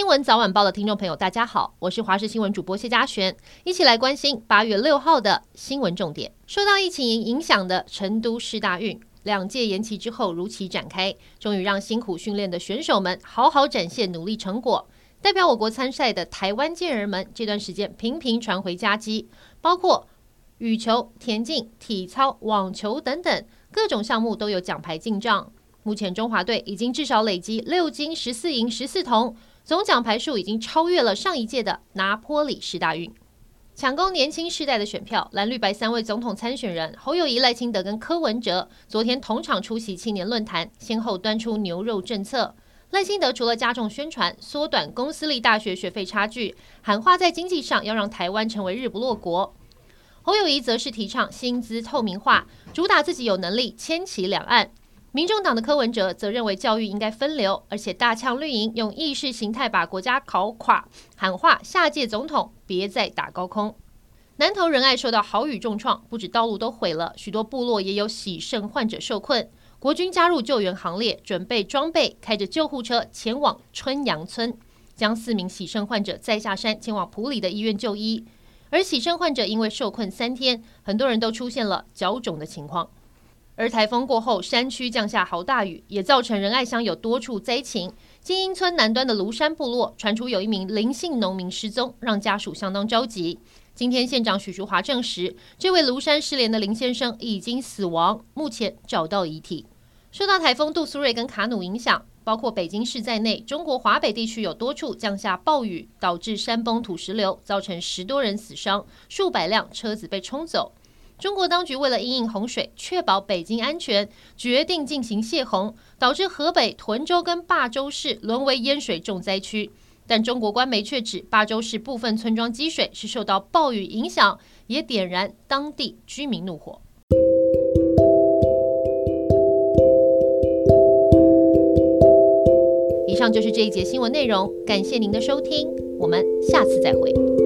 新闻早晚报的听众朋友，大家好，我是华视新闻主播谢佳璇，一起来关心八月六号的新闻重点。受到疫情影响的成都世大运，两届延期之后如期展开，终于让辛苦训练的选手们好好展现努力成果。代表我国参赛的台湾健儿们，这段时间频频传回佳绩，包括羽球、田径、体操、网球等等各种项目都有奖牌进账。目前中华队已经至少累积六金十四银十四铜。总奖牌数已经超越了上一届的拿坡里世大运，抢攻年轻世代的选票。蓝绿白三位总统参选人侯友谊、赖清德跟柯文哲昨天同场出席青年论坛，先后端出牛肉政策。赖清德除了加重宣传、缩短公私立大学学费差距，喊话在经济上要让台湾成为日不落国。侯友谊则是提倡薪资透明化，主打自己有能力牵起两岸。民众党的柯文哲则认为教育应该分流，而且大呛绿营用意识形态把国家搞垮，喊话下届总统别再打高空。南投仁爱受到豪雨重创，不止道路都毁了，许多部落也有洗肾患者受困。国军加入救援行列，准备装备，开着救护车前往春阳村，将四名洗肾患者载下山，前往埔里的医院就医。而洗肾患者因为受困三天，很多人都出现了脚肿的情况。而台风过后，山区降下豪大雨，也造成仁爱乡有多处灾情。金英村南端的庐山部落传出有一名林姓农民失踪，让家属相当着急。今天县长许淑华证实，这位庐山失联的林先生已经死亡，目前找到遗体。受到台风杜苏芮跟卡努影响，包括北京市在内，中国华北地区有多处降下暴雨，导致山崩土石流，造成十多人死伤，数百辆车子被冲走。中国当局为了因应洪水，确保北京安全，决定进行泄洪，导致河北屯州跟霸州市沦为淹水重灾区。但中国官媒却指，霸州市部分村庄积水是受到暴雨影响，也点燃当地居民怒火。以上就是这一节新闻内容，感谢您的收听，我们下次再会。